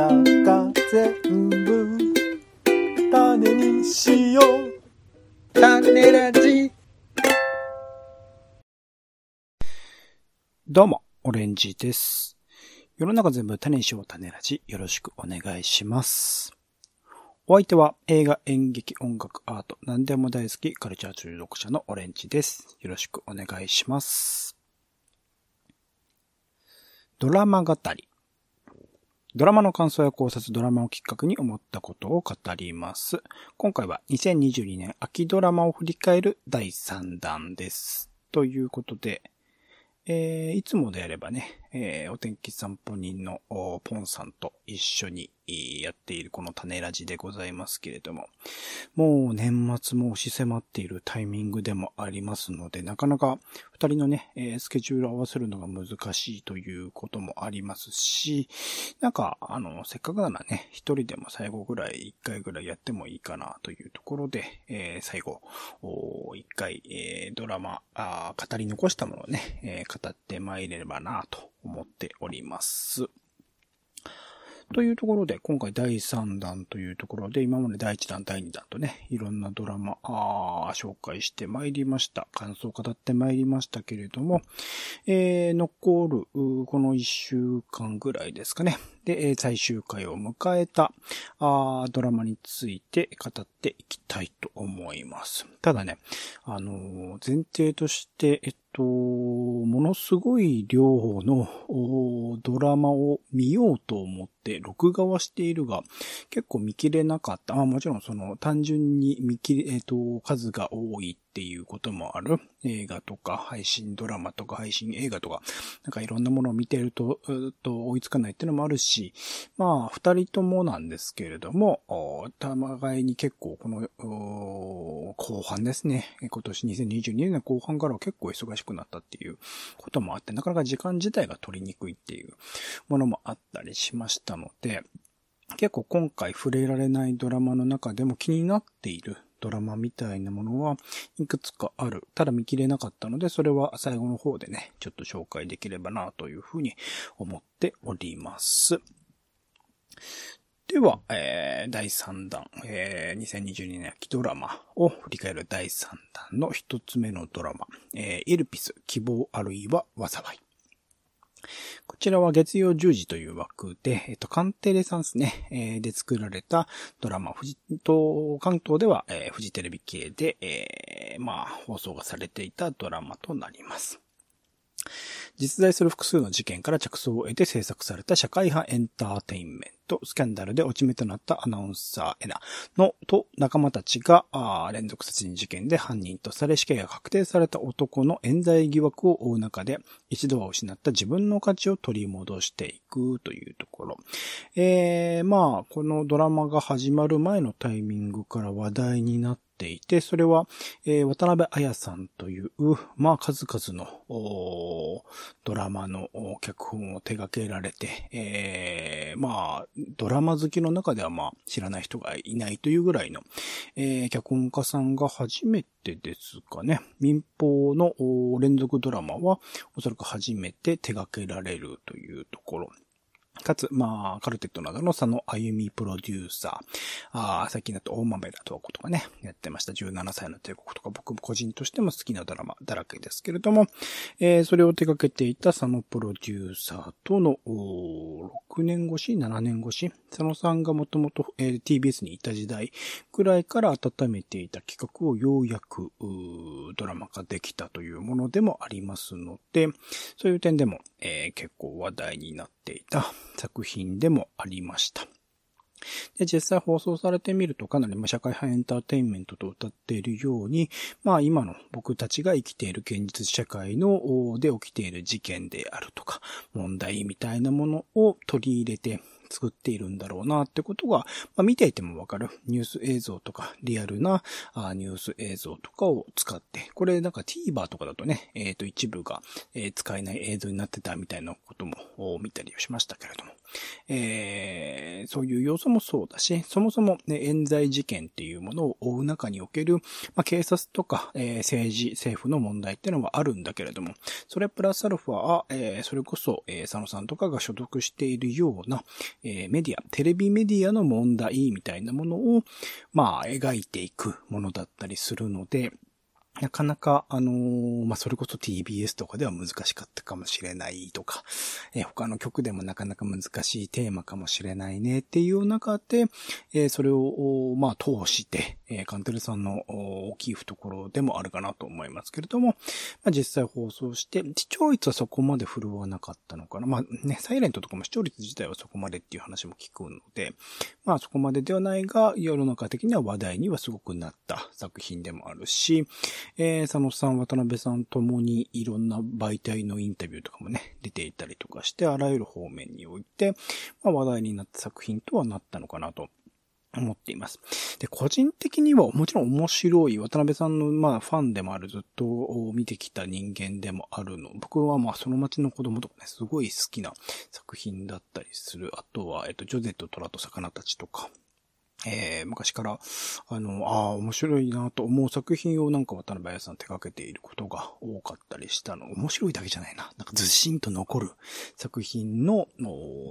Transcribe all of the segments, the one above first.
らが全部種にしよう種ラジどうも、オレンジです。世の中全部種にしよう種ラジ、よろしくお願いします。お相手は映画、演劇、音楽、アート、何でも大好き、カルチャー中毒者のオレンジです。よろしくお願いします。ドラマ語り。ドラマの感想や考察、ドラマをきっかけに思ったことを語ります。今回は2022年秋ドラマを振り返る第3弾です。ということで、えーいつもであればね、えーお天気散歩人のポンさんと一緒にやっているこの種ラジでございますけれども、もう年末も押し迫っているタイミングでもありますので、なかなか二人のね、えースケジュールを合わせるのが難しいということもありますし、なんか、あの、せっかくならね、一人でも最後ぐらい、一回ぐらいやってもいいかなというところで、えー最後、一回、えードラマあ、語り残したものをね、え語ってまいれればなと思っております。というところで、今回第3弾というところで、今まで第1弾、第2弾とね、いろんなドラマ、あ紹介してまいりました。感想を語ってまいりましたけれども、えー残る、この1週間ぐらいですかね。で、最終回を迎えた、あドラマについて語っていきたいと思います。ただね、あのー前提として、えっと、ものすごい量のドラマを見ようと思って録画はしているが、結構見切れなかった。まあもちろんその単純に見切れ、えっと、数が多いっていうこともある。映画とか配信ドラマとか配信映画とか、なんかいろんなものを見てると、うーっと追いつかないっていうのもあるし、まあ二人ともなんですけれども、お互いに結構この、後半ですね。今年2022年の後半からは結構忙しくなったっていうこともあって、なかなか時間自体が取りにくいっていうものもあったりしましたので、結構今回触れられないドラマの中でも気になっているドラマみたいなものはいくつかある。ただ見切れなかったので、それは最後の方でね、ちょっと紹介できればなというふうに思っております。では、えー、第3弾、えー、2022年秋ドラマを振り返る第3弾の一つ目のドラマ、えー、イルピス、希望あるいは災い。こちらは月曜10時という枠で、えっと、カンテレさんですね、えーで作られたドラマ、富士と関東では、えー、フジテレビ系で、えーまあ、放送がされていたドラマとなります。実在する複数の事件から着想を得て制作された社会派エンターテインメント、スキャンダルで落ち目となったアナウンサーエナのと仲間たちが連続殺人事件で犯人とされ死刑が確定された男の冤罪疑惑を追う中で一度は失った自分の価値を取り戻していくというところ。えー、まあ、このドラマが始まる前のタイミングから話題になってていて、それは、えー渡辺彩さんという、まあ、数々の、ドラマの脚本を手掛けられて、えーまあ、ドラマ好きの中ではまあ、知らない人がいないというぐらいの、えー脚本家さんが初めてですかね、民放の連続ドラマは、おそらく初めて手掛けられるというところ。かつ、まあ、カルテットなどの佐野あゆみプロデューサー、あー最近だと大豆田東子とかね、やってました。17歳の帝国とか、僕も個人としても好きなドラマだらけですけれども、えーそれを手掛けていた佐野プロデューサーとの、おー6年越し ?7 年越し？佐野さんがもともと、TBS にいた時代くらいから温めていた企画をようやく、ドラマ化できたというものでもありますので、そういう点でも、えー結構話題になってていた作品でもありました。で、実際放送されてみるとかなり社会派エンターテインメントと歌っているように、まあ今の僕たちが生きている現実社会の、で起きている事件であるとか、問題みたいなものを取り入れて作っているんだろうなってことが、まあ見ていてもわかる。ニュース映像とかリアルなあニュース映像とかを使って、これなんか TVer とかだとね、えっ、と一部が、えー使えない映像になってたみたいなことも見たりしましたけれども、えー、そういう要素もそうだし、そもそも、ね、冤罪事件っていうものを追う中における、まあ、警察とか、えー、政治、政府の問題っていうのはあるんだけれども、それプラスアルファは、えー、それこそ、えー、佐野さんとかが所属しているような、えー、メディア、テレビメディアの問題みたいなものを、まあ、描いていくものだったりするので、なかなか、あのー、まあ、それこそ TBS とかでは難しかったかもしれないとか、えー、他の曲でもなかなか難しいテーマかもしれないねっていう中で、えー、それを、まあ、通して、え、カンテルさんの大きい懐でもあるかなと思いますけれども、まあ、実際放送して、視聴率はそこまで振るわなかったのかな。まあ、ね、サイレントとかも視聴率自体はそこまでっていう話も聞くので、まあ、そこまでではないが、世の中的には話題にはすごくなった作品でもあるし、えー、佐野さん、渡辺さんともにいろんな媒体のインタビューとかもね、出ていたりとかして、あらゆる方面において、まあ、話題になった作品とはなったのかなと思っています。で、個人的にはもちろん面白い渡辺さんのまあファンでもあるずっと見てきた人間でもあるの。僕はまあその街の子供とかね、すごい好きな作品だったりする。あとは、えっと、ジョゼと虎と魚たちとか、えー、昔から、あの、ああ、面白いなと思う作品をなんか渡辺彩さん手掛けていることが多かったりしたの。面白いだけじゃないな。なんかずしんと残る作品の、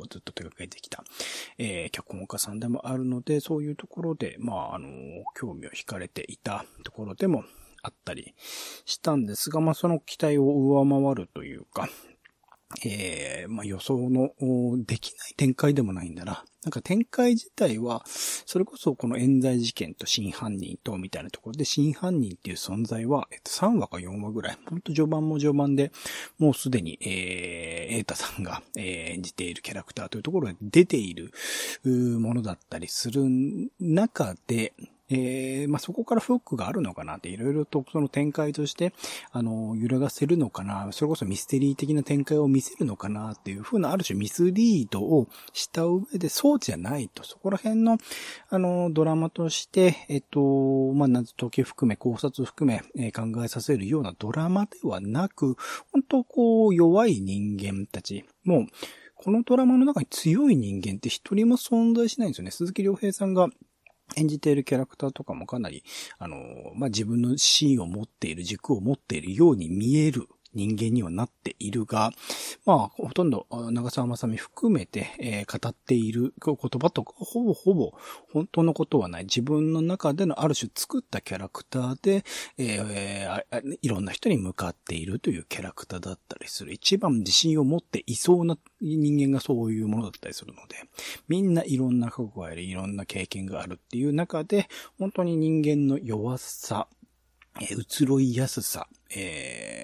ずっと手掛けてきた、えー、脚本家さんでもあるので、そういうところで、まあ、あの、興味を惹かれていたところでもあったりしたんですが、まあ、その期待を上回るというか、えー、まあ、予想のできない展開でもないんだな。なんか展開自体は、それこそこの冤罪事件と真犯人とみたいなところで、真犯人っていう存在は、えっと、3話か4話ぐらい、ほんと序盤も序盤で、もうすでに、えー、エータさんが、えー、演じているキャラクターというところで出ている、ものだったりする中で、えー、まあ、そこからフックがあるのかなって、いろいろとその展開として、あの、揺らがせるのかな、それこそミステリー的な展開を見せるのかなっていうふうな、ある種ミスリードをした上で、そうじゃないと、そこら辺の、あの、ドラマとして、えっと、まあ、謎解き含め、考察含め、えー、考えさせるようなドラマではなく、本当こう、弱い人間たち、もう、このドラマの中に強い人間って一人も存在しないんですよね。鈴木亮平さんが演じているキャラクターとかもかなり、あの、まあ、自分のシーンを持っている、軸を持っているように見える人間にはなっているが、まあ、ほとんど長澤まさみ含めて、えー、語っている言葉とか、ほぼほぼ本当のことはない。自分の中でのある種作ったキャラクターで、えー、いろんな人に向かっているというキャラクターだったりする。一番自信を持っていそうな人間がそういうものだったりするので、みんないろんな過去があり、いろんな経験があるっていう中で、本当に人間の弱さ、えー、移ろいやすさ、えー、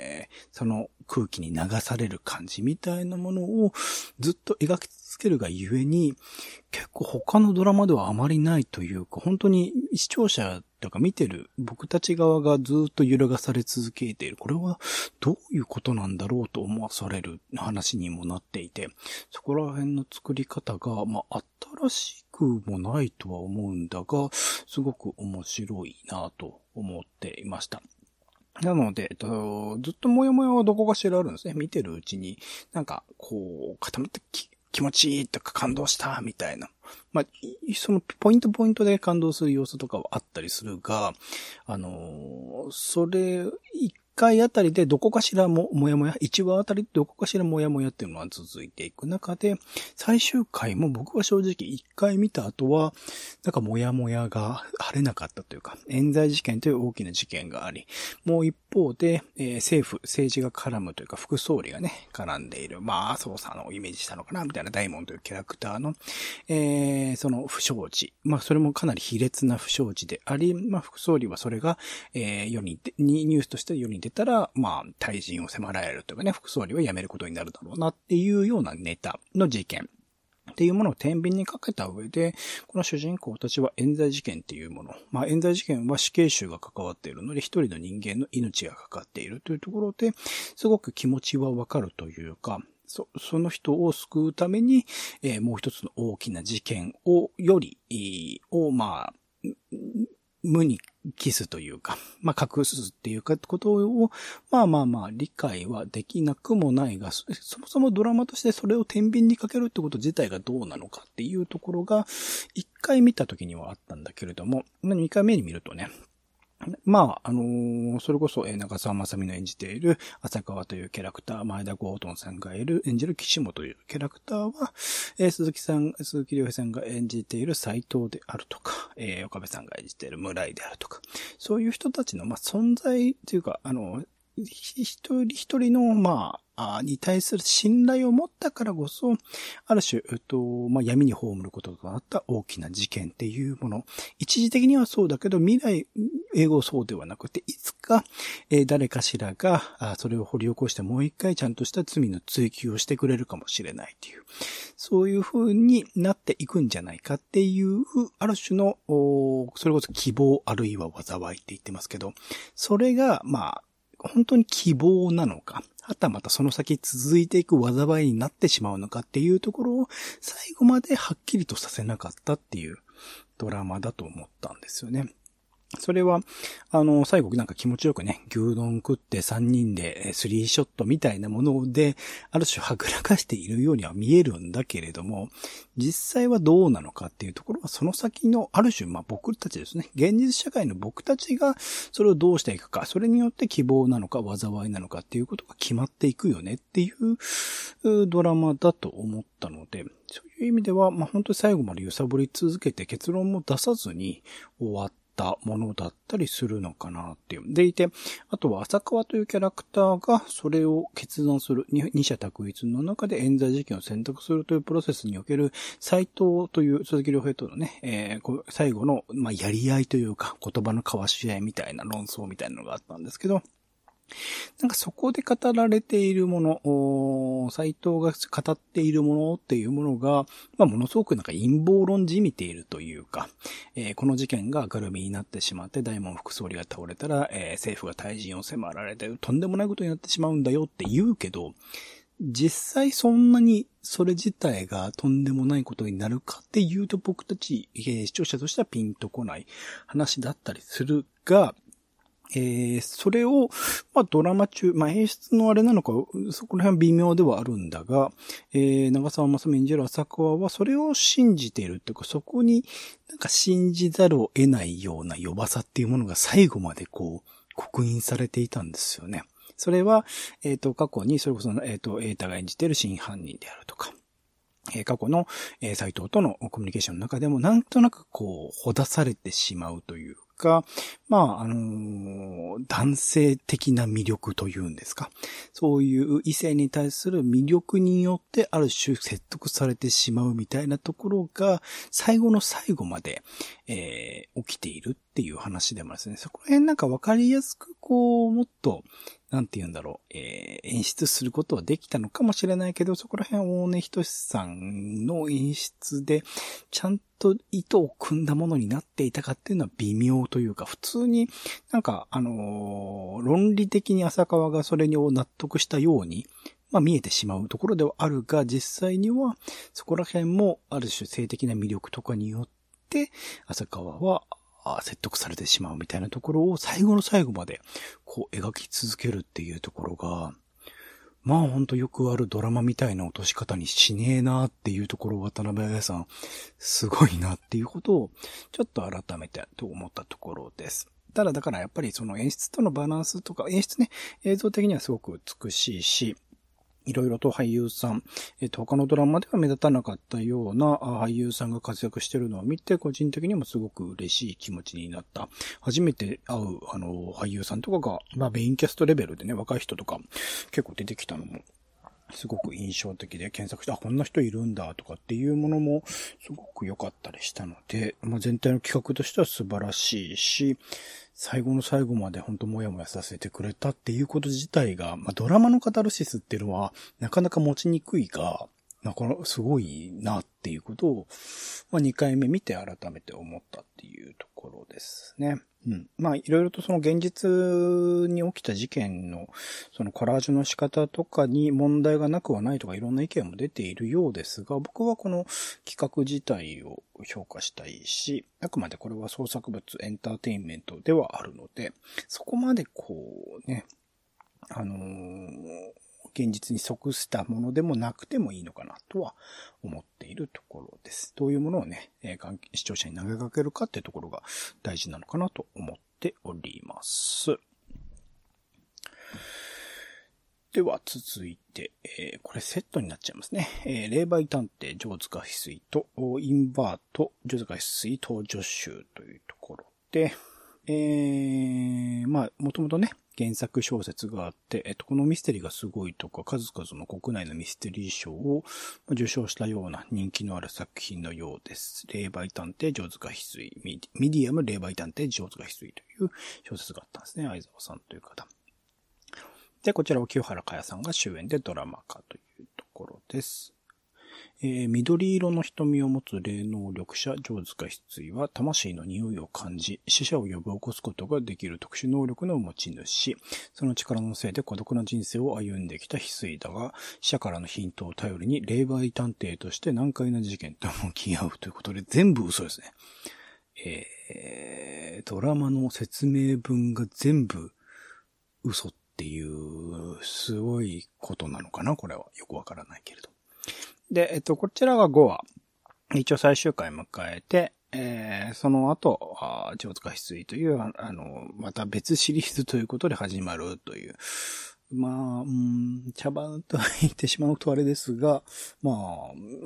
その空気に流される感じみたいなものをずっと描き続けるがゆえに、結構他のドラマではあまりないというか、本当に視聴者とか見てる僕たち側がずっと揺るがされ続けている。これはどういうことなんだろうと思わされる話にもなっていて、そこら辺の作り方が、まあ、新しくもないとは思うんだが、すごく面白いなと思っていました。なので、えっと、ずっともやもやはどこかしらあるんですね。見てるうちに、なんか、こう、固まって気持ちいいとか感動したみたいな。まあ、そのポイントポイントで感動する要素とかはあったりするが、あのそれ、一回あたりでどこかしらも、もやもや、1話あたりどこかしらもやもやっていうのは続いていく中で、最終回も僕は正直1回見た後は、なんかもやもやが晴れなかったというか、冤罪事件という大きな事件があり、もう一方で、えー、政府、政治が絡むというか、副総理がね、絡んでいる、まあ、捜査のイメージしたのかな、みたいな大門というキャラクターの、えー、その不祥事。まあ、それもかなり卑劣な不祥事であり、まあ、副総理はそれが、えー、世に、ニュースとして世に出たら、まあ、退陣を迫られるというかね、副総理は辞めることになるだろうなっていうようなネタの事件。っていうものを天秤にかけた上で、この主人公たちは冤罪事件っていうもの。まあ冤罪事件は死刑囚が関わっているので、一人の人間の命がかかっているというところで、すごく気持ちはわかるというか、そ、その人を救うために、えー、もう一つの大きな事件を、より、を、まあ、無にキスというか、まあ、隠すっていうか、ことを、まあまあまあ、理解はできなくもないが、そもそもドラマとしてそれを天秤にかけるってこと自体がどうなのかっていうところが、一回見た時にはあったんだけれども、二回目に見るとね、まあ、あのー、それこそ、え長澤まさみの演じている浅川というキャラクター、前田ゴートンさんがいる、演じる岸本というキャラクターは、えー、鈴木さん、鈴木亮平さんが演じている斎藤であるとか、えー、岡部さんが演じている村井であるとか、そういう人たちの、まあ、存在というか、あの、一人一人の、まあ、に対する信頼を持ったからこそ、ある種、えっと、まあ、闇に葬ることとなった大きな事件っていうもの。一時的にはそうだけど、未来、英語そうではなくて、いつか、えー、誰かしらが、あそれを掘り起こしてもう一回ちゃんとした罪の追及をしてくれるかもしれないっていう、そういう風になっていくんじゃないかっていう、ある種の、それこそ希望あるいは災いって言ってますけど、それが、まあ、本当に希望なのか、はたまたその先続いていく災いになってしまうのかっていうところを最後まではっきりとさせなかったっていうドラマだと思ったんですよね。それは、あの、最後なんか気持ちよくね、牛丼食って3人でスリーショットみたいなもので、ある種はぐらかしているようには見えるんだけれども、実際はどうなのかっていうところは、その先の、ある種、まあ僕たちですね、現実社会の僕たちがそれをどうしていくか、それによって希望なのか災いなのかっていうことが決まっていくよねっていうドラマだと思ったので、そういう意味では、まあ本当に最後まで揺さぶり続けて結論も出さずに終わったものだったりするのかなっていう。でいて、あとは浅川というキャラクターがそれを決断する、二者択一の中で冤罪事件を選択するというプロセスにおける斎藤という鈴木良平とのね、えー、最後の、まあ、やり合いというか言葉の交わし合いみたいな論争みたいなのがあったんですけど、なんかそこで語られているもの、斎藤が語っているものっていうものが、まあ、ものすごくなんか陰謀論じみているというか、えー、この事件が明るみになってしまって大門副総理が倒れたら、えー、政府が退陣を迫られてとんでもないことになってしまうんだよって言うけど、実際そんなにそれ自体がとんでもないことになるかっていうと僕たち、えー、視聴者としてはピンとこない話だったりするが、えー、それを、まあ、ドラマ中、まあ、演出のあれなのか、そこら辺微妙ではあるんだが、えー、長澤まさみ演じる浅川はそれを信じているっていうか、そこになんか信じざるを得ないような弱さっていうものが最後までこう、刻印されていたんですよね。それは、えっ、ー、と、過去に、それこそ、えっ、ー、と、エータが演じている真犯人であるとか、えー、過去の、えー、斎藤とのコミュニケーションの中でも、なんとなくこう、ほだされてしまうというが、まあ、あのー、男性的な魅力というんですか。そういう異性に対する魅力によってある種説得されてしまうみたいなところが、最後の最後まで、えー、起きているっていう話でもですね、そこら辺なんかわかりやすく、こう、もっと、なんて言うんだろう、えー、演出することはできたのかもしれないけど、そこら辺大根仁さんの演出で、ちゃんと意図を組んだものになっていたかっていうのは微妙というか、普通になんか、あのー、論理的に浅川がそれを納得したように、まあ見えてしまうところではあるが、実際にはそこら辺もある種性的な魅力とかによって、浅川は説得されてしまうみたいなところを最後の最後までこう描き続けるっていうところが、まあほんとよくあるドラマみたいな落とし方にしねえなっていうところを渡辺彩さん、すごいなっていうことをちょっと改めてと思ったところです。ただだからやっぱりその演出とのバランスとか、演出ね、映像的にはすごく美しいし、いろいろと俳優さん、えっ、と、他のドラマでは目立たなかったような俳優さんが活躍してるのを見て、個人的にもすごく嬉しい気持ちになった。初めて会う、あの、俳優さんとかが、まあ、メインキャストレベルでね、若い人とか結構出てきたのもすごく印象的で検索して、あ、こんな人いるんだとかっていうものもすごく良かったりしたので、まあ、全体の企画としては素晴らしいし、最後の最後まで本当もやもやさせてくれたっていうこと自体が、まあ、ドラマのカタルシスっていうのはなかなか持ちにくいが、なかなかすごいなっていうことを、まあ、2回目見て改めて思ったっていうところですね。うん。まあ、いろいろとその現実に起きた事件の、そのコラージュの仕方とかに問題がなくはないとかいろんな意見も出ているようですが、僕はこの企画自体を評価したいし、あくまでこれは創作物、エンターテインメントではあるので、そこまでこうね、あのー、現実に即したものでもなくてもいいのかなとは思っているところです。どういうものをね、えー、視聴者に投げかけるかっていうところが大事なのかなと思っております。では続いて、えー、これセットになっちゃいますね。えー、霊媒探偵、上塚翡翠と、インバート、上塚翡翠登場集というところで、えー、まあ、もともとね、原作小説があって、えっと、このミステリーがすごいとか、数々の国内のミステリー賞を受賞したような人気のある作品のようです。霊媒探偵上塚翡翠、ミディアム霊媒探偵上塚翡翠という小説があったんですね。相沢さんという方。で、こちらは清原かやさんが主演でドラマ化というところです。えー、緑色の瞳を持つ霊能力者、上塚翡翠は、魂の匂いを感じ、死者を呼び起こすことができる特殊能力の持ち主。その力のせいで孤独な人生を歩んできた翡翠だが、死者からのヒントを頼りに、霊媒探偵として難解な事件と向き合うということで、全部嘘ですね。えー、ドラマの説明文が全部嘘っていう、すごいことなのかな？これは。よくわからないけれど。で、えっと、こちらが5話。一応最終回迎えて、えー、その後、あ上塚翡翠という、あの、また別シリーズということで始まるという、まあ、うん、茶番と言ってしまうとあれですが、ま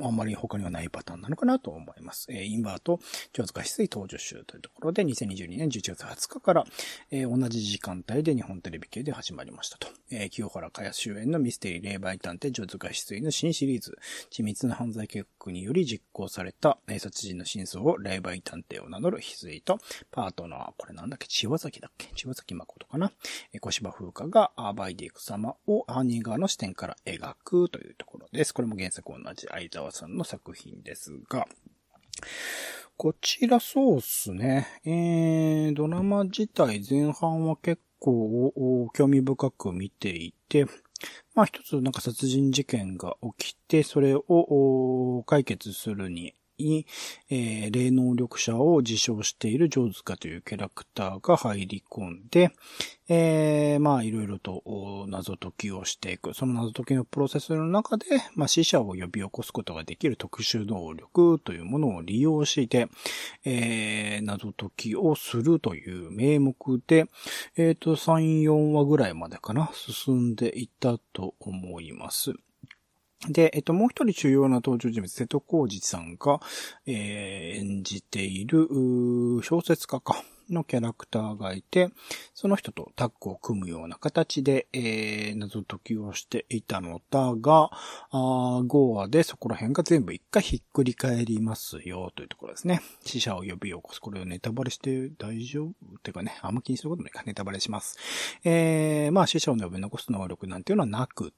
あ、あんまり他にはないパターンなのかなと思います。えー、インバート、上塚翡翠登場集というところで、2022年11月20日から、えー、同じ時間帯で日本テレビ系で始まりましたと。えー、清原かや主演のミステリー霊媒探偵上塚翡翠の新シリーズ、緻密な犯罪計画により実行された、えー、殺人の真相を霊媒探偵を名乗る翡翠と、パートナー、これなんだっけ、千葉崎だっけ千葉崎誠かな。えー、小芝風花が、アーバイディク様を犯人側の視点から描くというところです。これも原作同じ相沢さんの作品ですが、こちらそうっすね。えー、ドラマ自体前半は結構興味深く見ていて、まあ一つなんか殺人事件が起きて、それを解決するにに、えー、霊能力者を自称している上塚というキャラクターが入り込んで、えー、まあいろいろと謎解きをしていく。その謎解きのプロセスの中で、まあ死者を呼び起こすことができる特殊能力というものを利用して、えー、謎解きをするという名目で、えっ、ー、と、3、4話ぐらいまでかな、進んでいったと思います。で、えっと、もう一人重要な登場人物、瀬戸康二さんが、えー、演じている、小説家か。のキャラクターがいて、その人とタッグを組むような形で、えー、謎解きをしていたのだが、あ5話でそこら辺が全部一回ひっくり返りますよ、というところですね。死者を呼び起こす。これをネタバレして大丈夫？ってかね、あんま気にすることないか、ネタバレします。えー、まあ死者を呼び残す能力なんていうのはなく、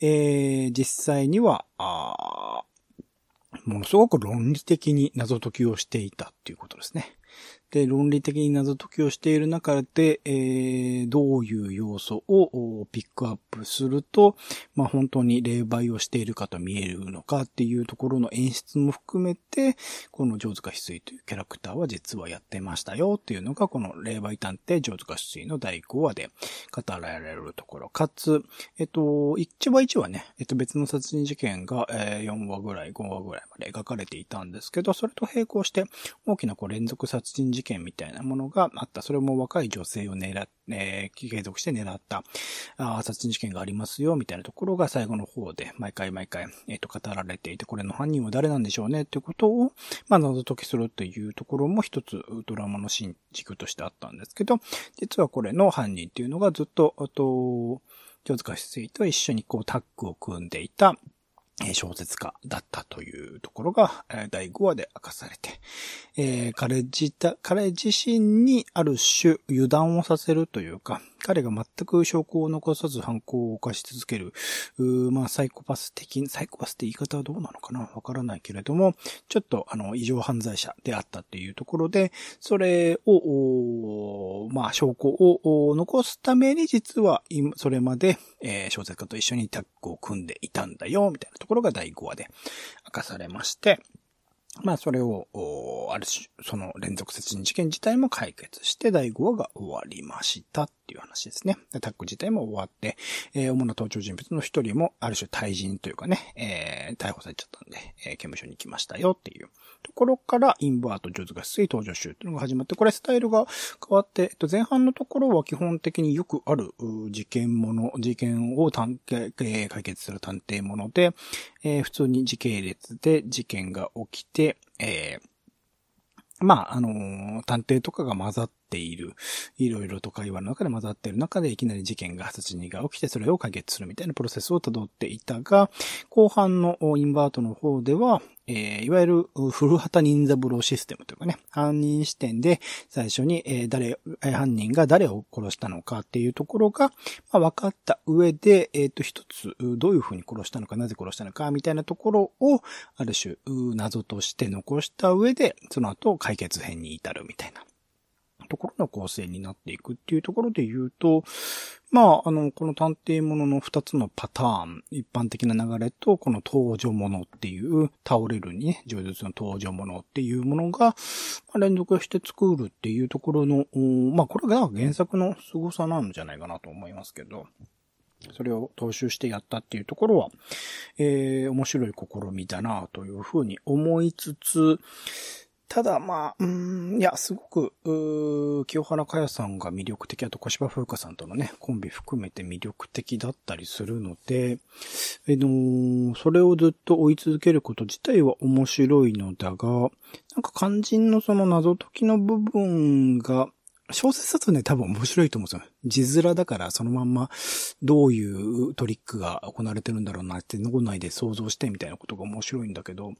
えー、実際には、ものすごく論理的に謎解きをしていたっていうことですね。で、論理的に謎解きをしている中で、えー、どういう要素をピックアップすると、まあ、本当に霊媒をしているかと見えるのかっていうところの演出も含めて、この上塚翡翠というキャラクターは実はやってましたよっていうのが、この霊媒探偵上塚翡翠の第5話で語られるところ。かつ、えっと、1話1話ね、えっと別の殺人事件が、え、4話ぐらい、5話ぐらいまで描かれていたんですけど、それと並行して大きなこう連続殺人事件事件みたいなものがあった。それも若い女性を狙っ、えー、継続して狙った、あ殺人事件がありますよ、みたいなところが最後の方で、毎回毎回、えっ、ー、と、語られていて、これの犯人は誰なんでしょうね、っていうことを、まあ、謎解きするというところも一つドラマの新軸としてあったんですけど、実はこれの犯人っていうのがずっと、あと、上塚翡翠と一緒にこうタッグを組んでいた、小説家だったというところが、第5話で明かされて、えー、彼自彼自身にある種油断をさせるというか、彼が全く証拠を残さず犯行を犯し続ける、まあ、サイコパス的、サイコパスって言い方はどうなのかな？わからないけれども、ちょっと、あの、異常犯罪者であったっていうところで、それを、まあ、証拠を残すために実は今、それまで、えー、小説家と一緒にタッグを組んでいたんだよ、みたいなところが第5話で明かされまして、まあそれを、ある種、その連続殺人事件自体も解決して第5話が終わりましたっていう話ですね。タッグ自体も終わって、えー、主な登場人物の一人もある種対人というかね、えー、逮捕されちゃったんで、えー、刑務所に来ましたよっていうところから、インバート、ジョズが水登場集っていうのが始まって、これスタイルが変わって、えっと、前半のところは基本的によくある事件もの、事件を探解決する探偵もので、えー、普通に時系列で事件が起きて、えー、まあ、あのー、探偵とかが混ざっている、いろいろと会話の中で混ざっている中でいきなり事件が、殺人が起きてそれを解決するみたいなプロセスを辿っていたが、後半のインバートの方では、えー、いわゆる古畑任三郎システムというかね、犯人視点で最初に、えー、誰、犯人が誰を殺したのかっていうところが、まあ、分かった上で、えっ、ー、と、一つ、どういうふうに殺したのか、なぜ殺したのか、みたいなところを、ある種、謎として残した上で、その後解決編に至るみたいな。ところの構成になっていくっていうところで言うと、まあ、あの、この探偵物の二つのパターン、一般的な流れと、この登場物っていう、倒れるにね、上述の登場物っていうものが、ま、連続して作るっていうところの、まあ、これが原作の凄さなんじゃないかなと思いますけど、それを踏襲してやったっていうところは、えー、面白い試みだなというふうに思いつつ、ただ、まあ、うん、いや、すごく、う清原かやさんが魅力的、あと小芝風花さんとのね、コンビ含めて魅力的だったりするので、えのーそれをずっと追い続けること自体は面白いのだが、なんか肝心のその謎解きの部分が、小説だとね、多分面白いと思うんですよ。字面だからそのまんまどういうトリックが行われてるんだろうなって脳内で想像してみたいなことが面白いんだけど、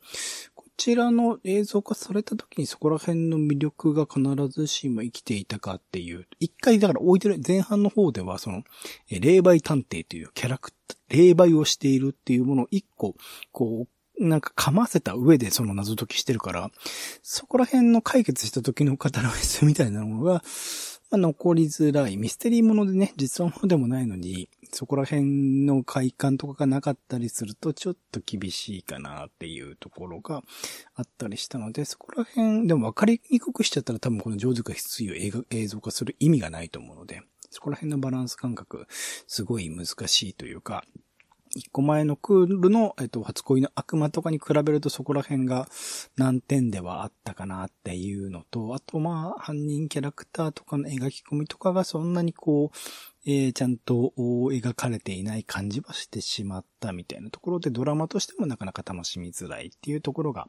ちらの映像化された時にそこら辺の魅力が必ずしも生きていたかっていう、一回だから置いてる、前半の方ではその、霊媒探偵というキャラクター、霊媒をしているっていうものを一個、こう、なんか噛ませた上でその謎解きしてるから、そこら辺の解決した時の語らせみたいなものが、まあ、残りづらい。ミステリーものでね、実話ものでもないのに、そこら辺の快感とかがなかったりすると、ちょっと厳しいかなっていうところがあったりしたので、そこら辺、でも分かりにくくしちゃったら多分この上手が必要映映像化する意味がないと思うので、そこら辺のバランス感覚、すごい難しいというか、一個前のクールの、えっと、初恋の悪魔とかに比べるとそこら辺が難点ではあったかなっていうのと、あとまあ、犯人キャラクターとかの描き込みとかがそんなにこう、えー、ちゃんと描かれていない感じはしてしまったみたいなところでドラマとしてもなかなか楽しみづらいっていうところが、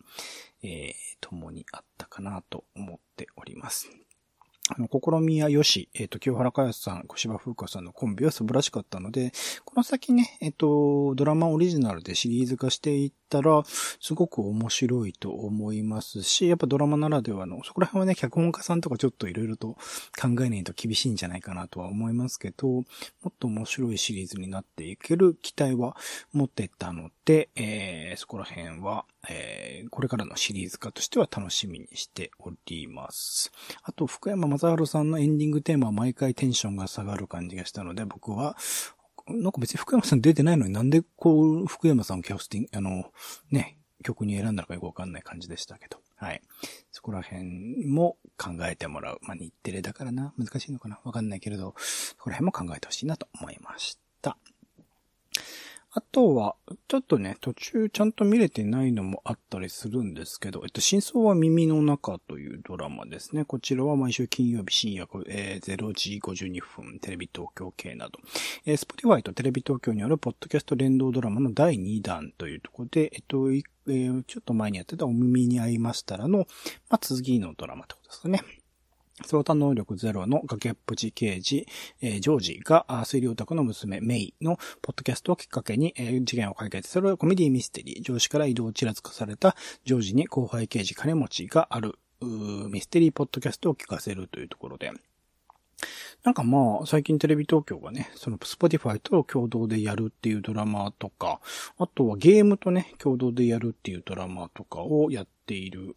えー、共にあったかなと思っております。あの、試みやよし、えっ、ー、と、清原かやさん、小芝風花さんのコンビは素晴らしかったので、この先ね、えっ、ー、と、ドラマオリジナルでシリーズ化していったら、すごく面白いと思いますし、やっぱドラマならではの、そこら辺はね、脚本家さんとかちょっといろいろと考えないと厳しいんじゃないかなとは思いますけど、もっと面白いシリーズになっていける期待は持ってたので、えー、そこら辺は、えー、これからのシリーズ化としては楽しみにしております。あと、福山雅治さんのエンディングテーマは毎回テンションが下がる感じがしたので、僕は、なんか別に福山さん出てないのになんでこう、福山さんをキャスティング、あの、ね、曲に選んだのかよくわかんない感じでしたけど。はい。そこら辺も考えてもらう。まあ、日テレだからな。難しいのかなわかんないけれど、そこら辺も考えてほしいなと思いました。あとは、ちょっとね、途中ちゃんと見れてないのもあったりするんですけど、えっと、真相は耳の中というドラマですね。こちらは毎週金曜日深夜、えー、0時52分、テレビ東京系など、えー、 Spotify とテレビ東京によるポッドキャスト連動ドラマの第2弾というところで、えっと、えー、ちょっと前にやってたお耳に合いましたらの、まあ、次のドラマってことですかね。相談能力ゼロの崖っぷち刑事、えー、ジョージが推理オタクの娘メイのポッドキャストをきっかけに、えー、事件を解決するコメディミステリー、上司から異動をちらつかされたジョージに後輩刑事金持ちがあるミステリーポッドキャストを聞かせるというところで、なんかまあ、最近テレビ東京がね、その Spotify と共同でやるっていうドラマとか、あとはゲームとね、共同でやるっていうドラマとかをやっている、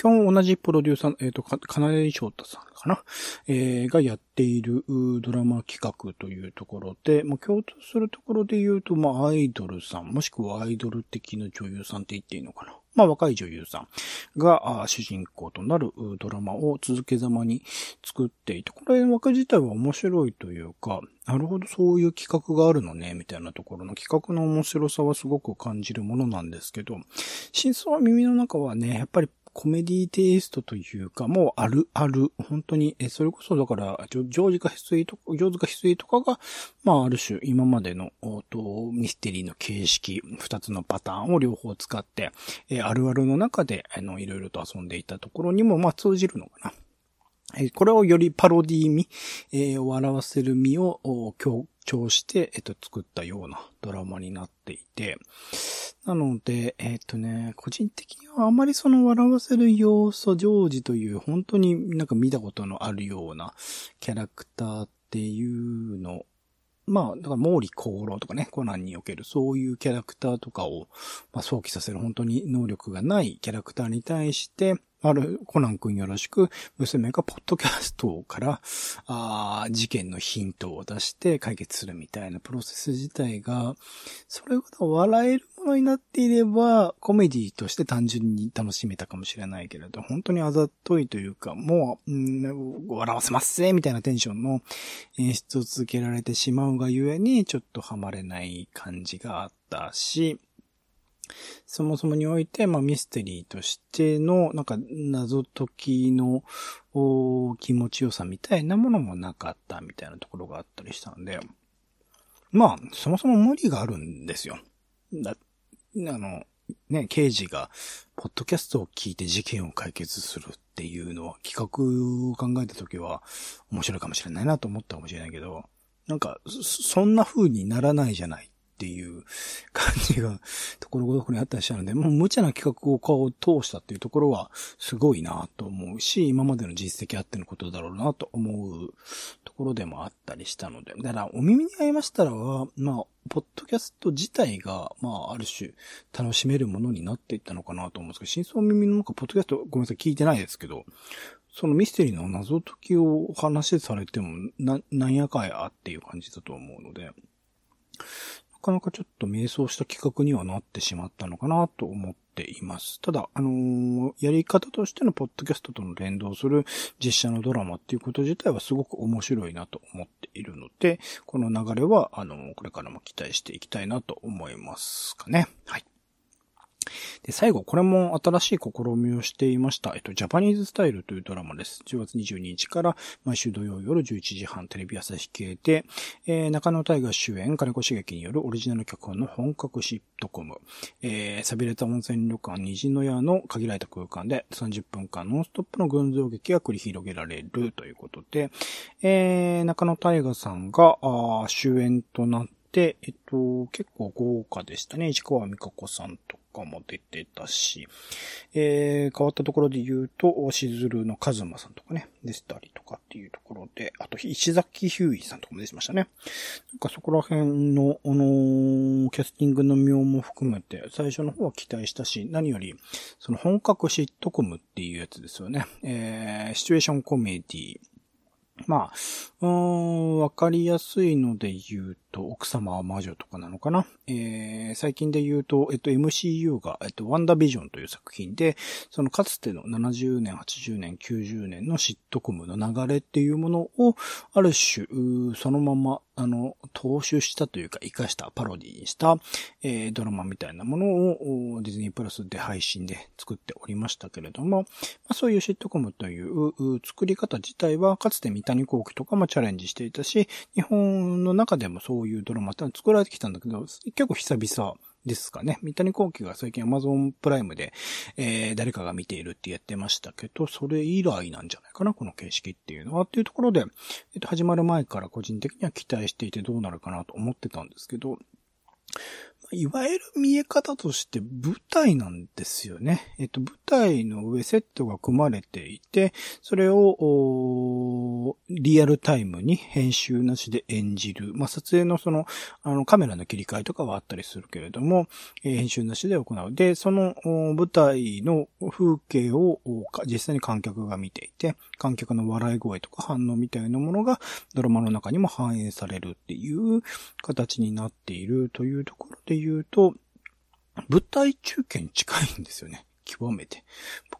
今日同じプロデューサー、えっ、ー、と、か、かなり翔太さんかな？えー、がやっているドラマ企画というところで、まあ、共通するところで言うと、まあ、アイドルさん、もしくはアイドル的な女優さんって言っていいのかな？まあ若い女優さんが主人公となるドラマを続けざまに作っていて、これ枠自体は面白いというか、なるほどそういう企画があるのね、みたいなところの企画の面白さはすごく感じるものなんですけど、真相は耳の中はね、やっぱりコメディテイストというか、もうあるある、本当に、え、それこそだから、ジョージか翡翠とか、ジョーズか翡翠とかが、まあある種今までの、とミステリーの形式、二つのパターンを両方使って、え、あるあるの中で、あの、いろいろと遊んでいたところにも、まあ通じるのかな。これをよりパロディー味、えー、を表せる味を強調して、えっと、作ったようなドラマになっていて、なので、えっ、とね、個人的にはあまりその笑わせる要素、ジョージという本当になんか見たことのあるようなキャラクターっていうのまあ、だから毛利功労とかね、コナンにおけるそういうキャラクターとかを、まあ、想起させる本当に能力がないキャラクターに対して、ある、コナン君よろしく、娘がポッドキャストから、あ事件のヒントを出して解決するみたいなプロセス自体が、それほど笑えるものになっていれば、コメディとして単純に楽しめたかもしれないけれど、本当にあざといというか、もう、うん、笑わせますぜみたいなテンションの演出を続けられてしまうがゆえに、ちょっとハマれない感じがあったし、そもそもにおいて、まあミステリーとしての、なんか謎解きの気持ちよさみたいなものもなかったみたいなところがあったりしたので、まあ、そもそも無理があるんですよ。だ、あの、ね、刑事が、ポッドキャストを聞いて事件を解決するっていうのは、企画を考えたときは、面白いかもしれないなと思ったかもしれないけど、なんか、そんな風にならないじゃないっていう感じが、ところごとくにあったりしたので、もう無茶な企画を顔を通したっていうところは、すごいなと思うし、今までの実績あってのことだろうなと思うところでもあったりしたので、だからお耳に合いましたらは、まあ、ポッドキャスト自体が、まあ、ある種、楽しめるものになっていったのかなと思うんですけど、真相耳のなんか、ポッドキャスト、ごめんなさい、聞いてないですけど、そのミステリーの謎解きをお話しされても、な、なんやかやっていう感じだと思うので、かなかちょっと迷走した企画にはなってしまったのかなと思っています。ただ、あのー、やり方としてのポッドキャストとの連動する実写のドラマっていうこと自体はすごく面白いなと思っているので、この流れは、あのー、これからも期待していきたいなと思いますかね。はい。で、最後、これも新しい試みをしていました。えっと、ジャパニーズスタイルというドラマです。10月22日から毎週土曜夜11時半テレビ朝日系で、えー、中野大河主演、金子茂樹によるオリジナル脚本の本格シットコム、えー、錆びれた温泉旅館虹の屋の限られた空間で30分間ノンストップの群像劇が繰り広げられるということで、えー、中野大河さんが主演となって、でえっと、結構豪華でしたね。市川美香子さんとかも出てたし、えー、変わったところで言うと、しずるのカズマさんとかね、でしたりとかっていうところで、あと、石崎ヒューイさんとかも出てましたね。なんかそこら辺の、あのー、キャスティングの妙も含めて、最初の方は期待したし、何より、その本格シットコムっていうやつですよね。えー、シチュエーションコメディまあ、うん、わかりやすいので言うと、奥様は魔女とかなのかな？えー、最近で言うと、えっと、MCU が、えっと、ワンダービジョンという作品で、そのかつての70年、80年、90年のシットコムの流れっていうものを、ある種、そのままあの、踏襲したというか、活かしたパロディにした、えー、ドラマみたいなものをディズニープラスで配信で作っておりましたけれども、まあ、そういうシットコムという作り方自体は、かつて三谷幸喜とかもチャレンジしていたし、日本の中でもそういうドラマって作られてきたんだけど、結構久々ですかね。三谷幸喜が最近 Amazon プライムで、えー、誰かが見ているって言ってましたけど、それ以来なんじゃないかな、この形式っていうのは。っていうところで、えっと、始まる前から個人的には期待していてどうなるかなと思ってたんですけど、いわゆる見え方として舞台なんですよね。えっと、舞台の上セットが組まれていて、それを、リアルタイムに編集なしで演じる。まあ、撮影のその、あの、カメラの切り替えとかはあったりするけれども、えー、編集なしで行う。で、その舞台の風景を実際に観客が見ていて、観客の笑い声とか反応みたいなものがドラマの中にも反映されるっていう形になっているというところで言うと、舞台中継に近いんですよね。極めて。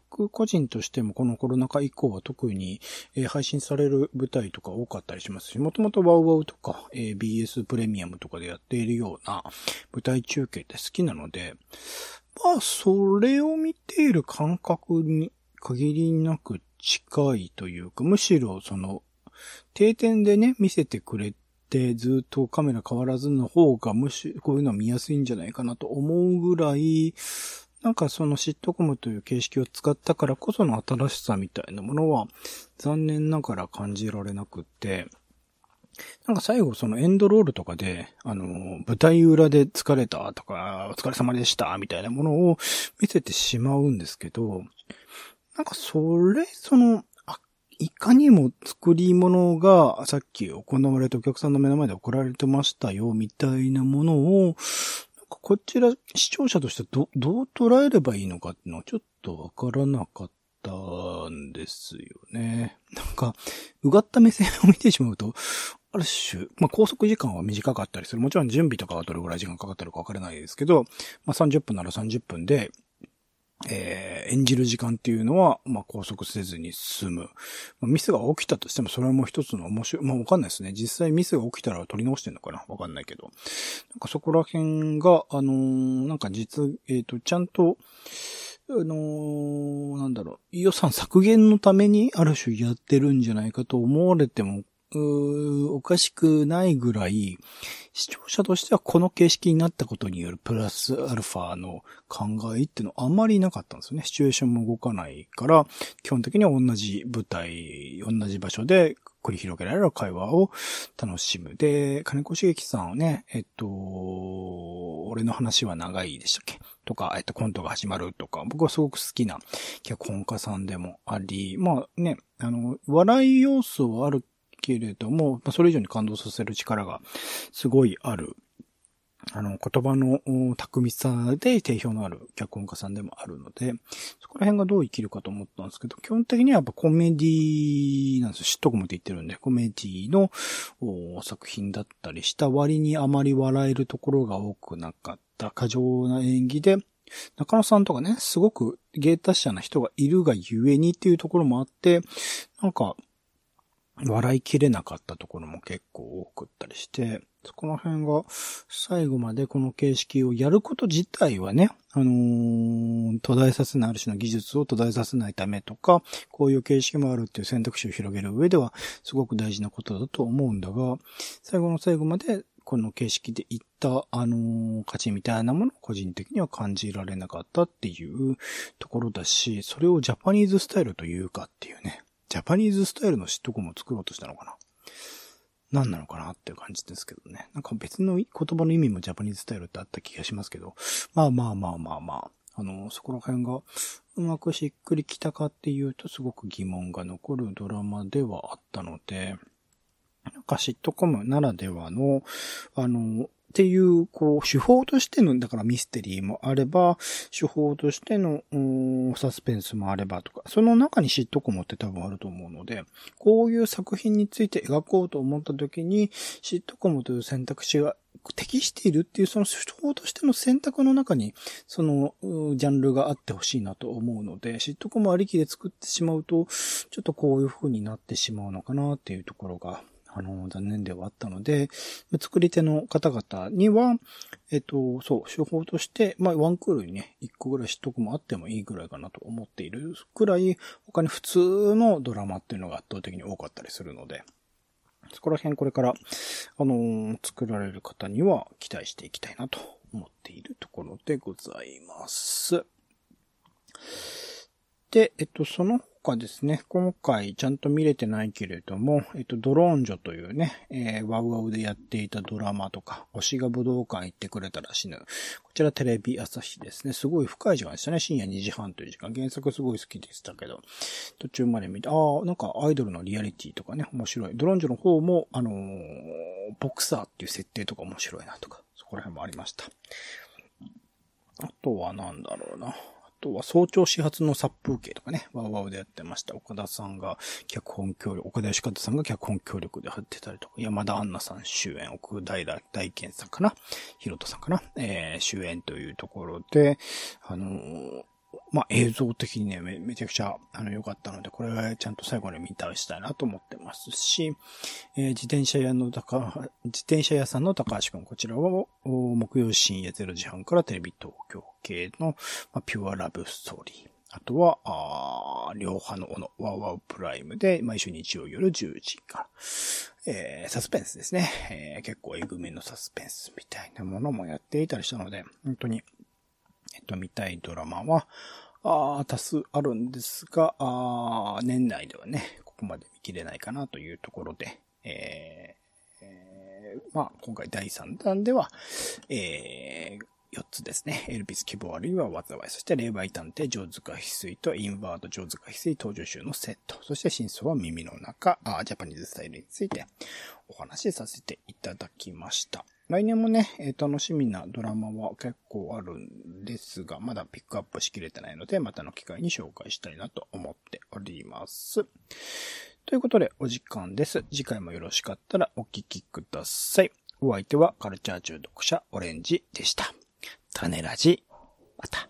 僕個人としてもこのコロナ禍以降は特に、配信される舞台とか多かったりしますし、もともとワウワウとか、BS プレミアムとかでやっているような舞台中継って好きなので、まあ、それを見ている感覚に限りなく近いというか、むしろその、定点でね、見せてくれて、ずっとカメラ変わらずの方が、むしろこういうのは見やすいんじゃないかなと思うぐらい、なんかそのシットコムという形式を使ったからこその新しさみたいなものは残念ながら感じられなくって、なんか最後そのエンドロールとかで、あの、舞台裏で疲れたとか、お疲れ様でしたみたいなものを見せてしまうんですけど、なんかそれ、その、あいかにも作り物がさっき行われたお客さんの目の前で送られてましたよ、みたいなものを、こちら視聴者としてど、どう捉えればいいのかっていうのはちょっとわからなかったんですよね。なんか、うがった目線を見てしまうと、ある種、まあ、拘束時間は短かったりする。もちろん準備とかはどれぐらい時間かかってるかわからないですけど、まあ、30分なら30分で、えー、演じる時間っていうのは、まあ、拘束せずに済む。まあ、ミスが起きたとしても、それはもう一つの面白い、まあ、わかんないですね。実際ミスが起きたら取り直してんのかな？わかんないけど。なんかそこら辺が、あのー、なんか実、えっ、ー、と、ちゃんと、あのー、なんだろう、予算削減のためにある種やってるんじゃないかと思われてもおかしくないぐらい、視聴者としてはこの形式になったことによるプラスアルファの考えっていうのはあまりなかったんですよね。シチュエーションも動かないから、基本的には同じ舞台、同じ場所で繰り広げられる会話を楽しむ。で、金子茂樹さんをね、えっと、俺の話は長いでしたっけ？とか、えっと、コントが始まるとか、僕はすごく好きな脚本家さんでもあり、まあね、あの、笑い要素はあるけれども、まあそれ以上に感動させる力がすごいある。あの、言葉の巧みさで定評のある脚本家さんでもあるので、そこら辺がどう生きるかと思ったんですけど、基本的にはやっぱコメディーなんですよ。知っとくもって言ってるんで、コメディーの作品だったりした割にあまり笑えるところが多くなかった過剰な演技で、中野さんとかね、すごく芸達者な人がいるがゆえにっていうところもあって、なんか、笑いきれなかったところも結構多くったりして、そこの辺が最後までこの形式をやること自体はね、あのー、途絶えさせないある種の技術を途絶えさせないためとか、こういう形式もあるっていう選択肢を広げる上ではすごく大事なことだと思うんだが、最後の最後までこの形式でいった、あのー、価値みたいなものを個人的には感じられなかったっていうところだし、それをジャパニーズスタイルというかっていうね。ジャパニーズスタイルのシットコムを作ろうとしたのかな？何なのかなっていう感じですけどね。なんか別の言葉の意味もジャパニーズスタイルってあった気がしますけど、まあまあまあまあまあ、あの、そこら辺がうまくしっくりきたかっていうとすごく疑問が残るドラマではあったので、なんかシットコムならではの、あの、っていう、こう、手法としての、だからミステリーもあれば、手法としての、サスペンスもあればとか、その中に嫉妬コムって多分あると思うので、こういう作品について描こうと思った時に、嫉妬コムという選択肢が適しているっていう、その手法としての選択の中に、その、ジャンルがあってほしいなと思うので、嫉妬コムありきで作ってしまうと、ちょっとこういう風になってしまうのかなっていうところがあの、残念ではあったので、作り手の方々には、えっと、そう、手法として、まあ、ワンクールにね、一個ぐらい知っとくもあってもいいぐらいかなと思っているくらい、他に普通のドラマっていうのが圧倒的に多かったりするので、そこら辺これから、あのー、作られる方には期待していきたいなと思っているところでございます。で、えっと、そのかですね、今回ちゃんと見れてないけれども、えっと、ドローン女というね、えー、ワウワウでやっていたドラマとか、推しが武道館行ってくれたら死ぬ。こちらテレビ朝日ですね。すごい深い時間でしたね。深夜2時半という時間。原作すごい好きでしたけど、途中まで見て、ああ、なんかアイドルのリアリティとかね、面白い。ドローン女の方も、あのー、ボクサーっていう設定とか面白いなとか、そこら辺もありました。あとはなんだろうな。とは早朝始発の殺風景とかね、ワウワウでやってました。岡田さんが脚本協力、岡田義方さんが脚本協力で貼ってたりとか、山田杏奈さん主演、奥平大健さんかな、ひろとさんかな、えー、主演というところで、あのー、まあ、映像的にね、め、ちゃくちゃ、あの、良かったので、これはちゃんと最後に見たりしたいなと思ってますし、えー、自転車屋の高、自転車屋さんの高橋くん、こちらは、木曜深夜0時半からテレビ東京系の、まあ、ピュアラブストーリー。あとは、あ両派の斧、ワウワウプライムで、毎週日曜夜10時から、えー、サスペンスですね。えー、結構えぐめのサスペンスみたいなものもやっていたりしたので、本当にと、見たいドラマは、あ多数あるんですが、あ年内ではね、ここまで見切れないかなというところで、えーえー、まあ、今回第3弾では、えー、4つですね。エルピス希望あるいは災い。そして霊媒探偵、上塚翡翠とインバード上塚翡翠登場集のセット。そして真相は耳の中、あジャパニーズスタイルについてお話しさせていただきました。来年もね、えー、楽しみなドラマは結構あるんですが、まだピックアップしきれてないので、またの機会に紹介したいなと思っております。ということで、お時間です。次回もよろしかったらお聴きください。お相手はカルチャー中毒者オレンジでした。種ラジ、また。